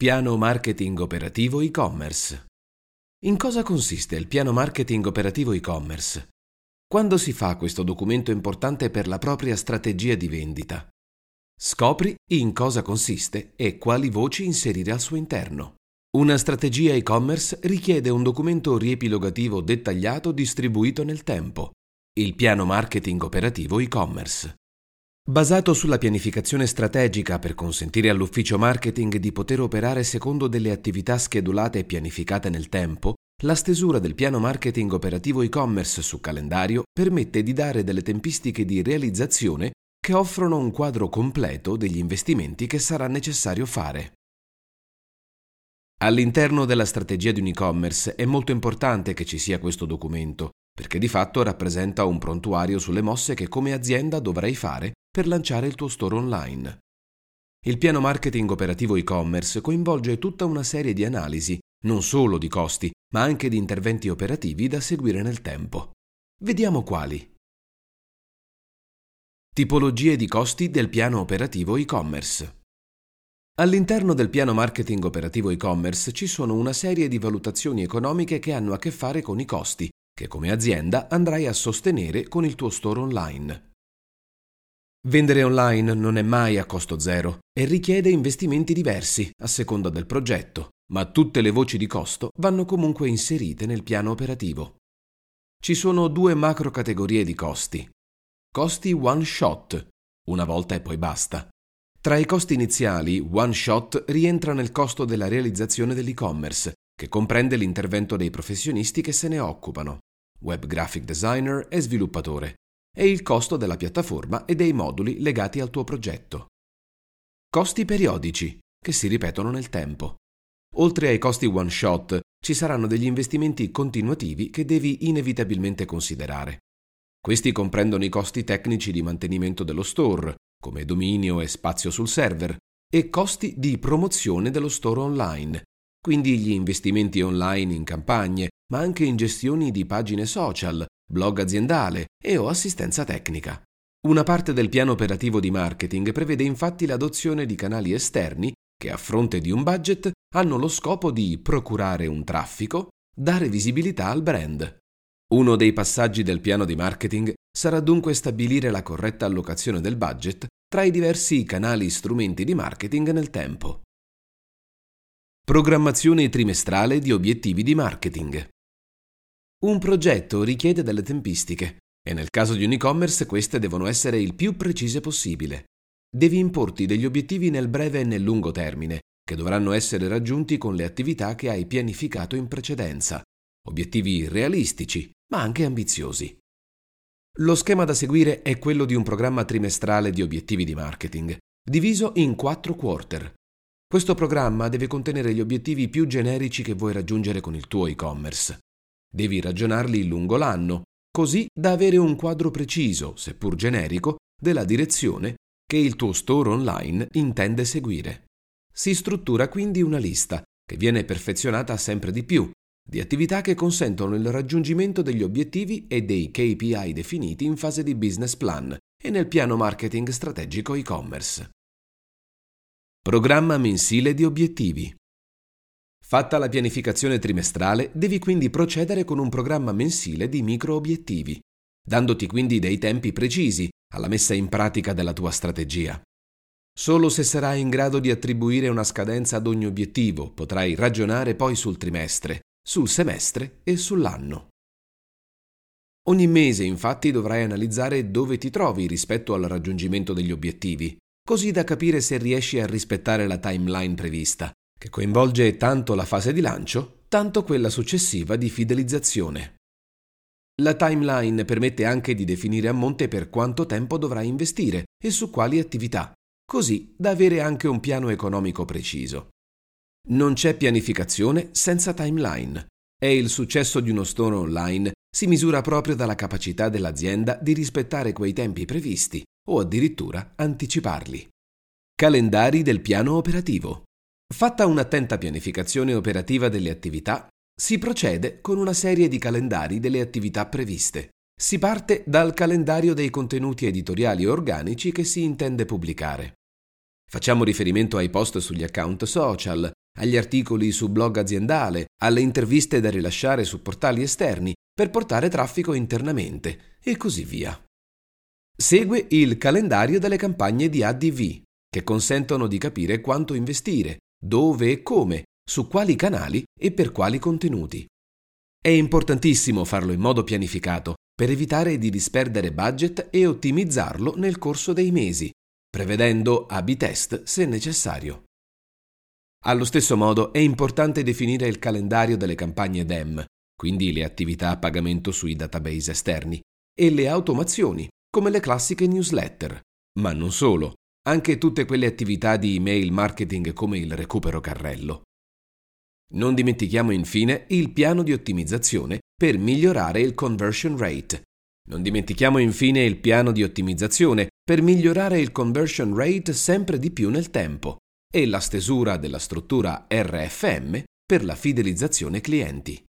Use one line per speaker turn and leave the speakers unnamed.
Piano marketing operativo e-commerce. In cosa consiste il piano marketing operativo e-commerce? Quando si fa questo documento importante per la propria strategia di vendita? Scopri in cosa consiste e quali voci inserire al suo interno. Una strategia e-commerce richiede un documento riepilogativo dettagliato distribuito nel tempo, il piano marketing operativo e-commerce. Basato sulla pianificazione strategica per consentire all'ufficio marketing di poter operare secondo delle attività schedulate e pianificate nel tempo, la stesura del piano marketing operativo e-commerce su calendario permette di dare delle tempistiche di realizzazione che offrono un quadro completo degli investimenti che sarà necessario fare. All'interno della strategia di un e-commerce è molto importante che ci sia questo documento, perché di fatto rappresenta un prontuario sulle mosse che come azienda dovrai fare per lanciare il tuo store online. Il piano marketing operativo e-commerce coinvolge tutta una serie di analisi, non solo di costi, ma anche di interventi operativi da seguire nel tempo. Vediamo quali. Tipologie di costi del piano operativo e-commerce. All'interno del piano marketing operativo e-commerce ci sono una serie di valutazioni economiche che hanno a che fare con i costi, che come azienda andrai a sostenere con il tuo store online. Vendere online non è mai a costo zero e richiede investimenti diversi a seconda del progetto, ma tutte le voci di costo vanno comunque inserite nel piano operativo. Ci sono due macro categorie di costi. Costi one shot, una volta e poi basta, tra i costi iniziali, One Shot rientra nel costo della realizzazione dell'e-commerce, che comprende l'intervento dei professionisti che se ne occupano, web graphic designer e sviluppatore, e il costo della piattaforma e dei moduli legati al tuo progetto. Costi periodici, che si ripetono nel tempo. Oltre ai costi one shot, ci saranno degli investimenti continuativi che devi inevitabilmente considerare. Questi comprendono i costi tecnici di mantenimento dello store, come dominio e spazio sul server, e costi di promozione dello store online, quindi gli investimenti online in campagne, ma anche in gestioni di pagine social, blog aziendale e o assistenza tecnica. Una parte del piano operativo di marketing prevede infatti l'adozione di canali esterni che a fronte di un budget hanno lo scopo di procurare un traffico, dare visibilità al brand. Uno dei passaggi del piano di marketing sarà dunque stabilire la corretta allocazione del budget tra i diversi canali e strumenti di marketing nel tempo. Programmazione trimestrale di obiettivi di marketing. Un progetto richiede delle tempistiche e nel caso di un e-commerce queste devono essere il più precise possibile. Devi importi degli obiettivi nel breve e nel lungo termine, che dovranno essere raggiunti con le attività che hai pianificato in precedenza. Obiettivi realistici, ma anche ambiziosi. Lo schema da seguire è quello di un programma trimestrale di obiettivi di marketing, diviso in quattro quarter. Questo programma deve contenere gli obiettivi più generici che vuoi raggiungere con il tuo e-commerce. Devi ragionarli lungo l'anno, così da avere un quadro preciso, seppur generico, della direzione che il tuo store online intende seguire. Si struttura quindi una lista, che viene perfezionata sempre di più, di attività che consentono il raggiungimento degli obiettivi e dei KPI definiti in fase di business plan e nel piano marketing strategico e-commerce. Programma mensile di obiettivi. Fatta la pianificazione trimestrale, devi quindi procedere con un programma mensile di micro obiettivi, dandoti quindi dei tempi precisi alla messa in pratica della tua strategia. Solo se sarai in grado di attribuire una scadenza ad ogni obiettivo potrai ragionare poi sul trimestre, sul semestre e sull'anno. Ogni mese infatti dovrai analizzare dove ti trovi rispetto al raggiungimento degli obiettivi, così da capire se riesci a rispettare la timeline prevista, che coinvolge tanto la fase di lancio, tanto quella successiva di fidelizzazione. La timeline permette anche di definire a monte per quanto tempo dovrai investire e su quali attività, così da avere anche un piano economico preciso. Non c'è pianificazione senza timeline e il successo di uno store online si misura proprio dalla capacità dell'azienda di rispettare quei tempi previsti o addirittura anticiparli. Calendari del piano operativo. Fatta un'attenta pianificazione operativa delle attività, si procede con una serie di calendari delle attività previste. Si parte dal calendario dei contenuti editoriali organici che si intende pubblicare. Facciamo riferimento ai post sugli account social, agli articoli su blog aziendale, alle interviste da rilasciare su portali esterni per portare traffico internamente e così via. Segue il calendario delle campagne di ADV, che consentono di capire quanto investire, dove e come, su quali canali e per quali contenuti. È importantissimo farlo in modo pianificato per evitare di disperdere budget e ottimizzarlo nel corso dei mesi, prevedendo A-B test se necessario. Allo stesso modo è importante definire il calendario delle campagne DEM, quindi le attività a pagamento sui database esterni, e le automazioni, come le classiche newsletter, ma non solo, anche tutte quelle attività di email marketing come il recupero carrello. Non dimentichiamo infine il piano di ottimizzazione per migliorare il conversion rate. Non dimentichiamo infine il piano di ottimizzazione per migliorare il conversion rate sempre di più nel tempo e la stesura della struttura RFM per la fidelizzazione clienti.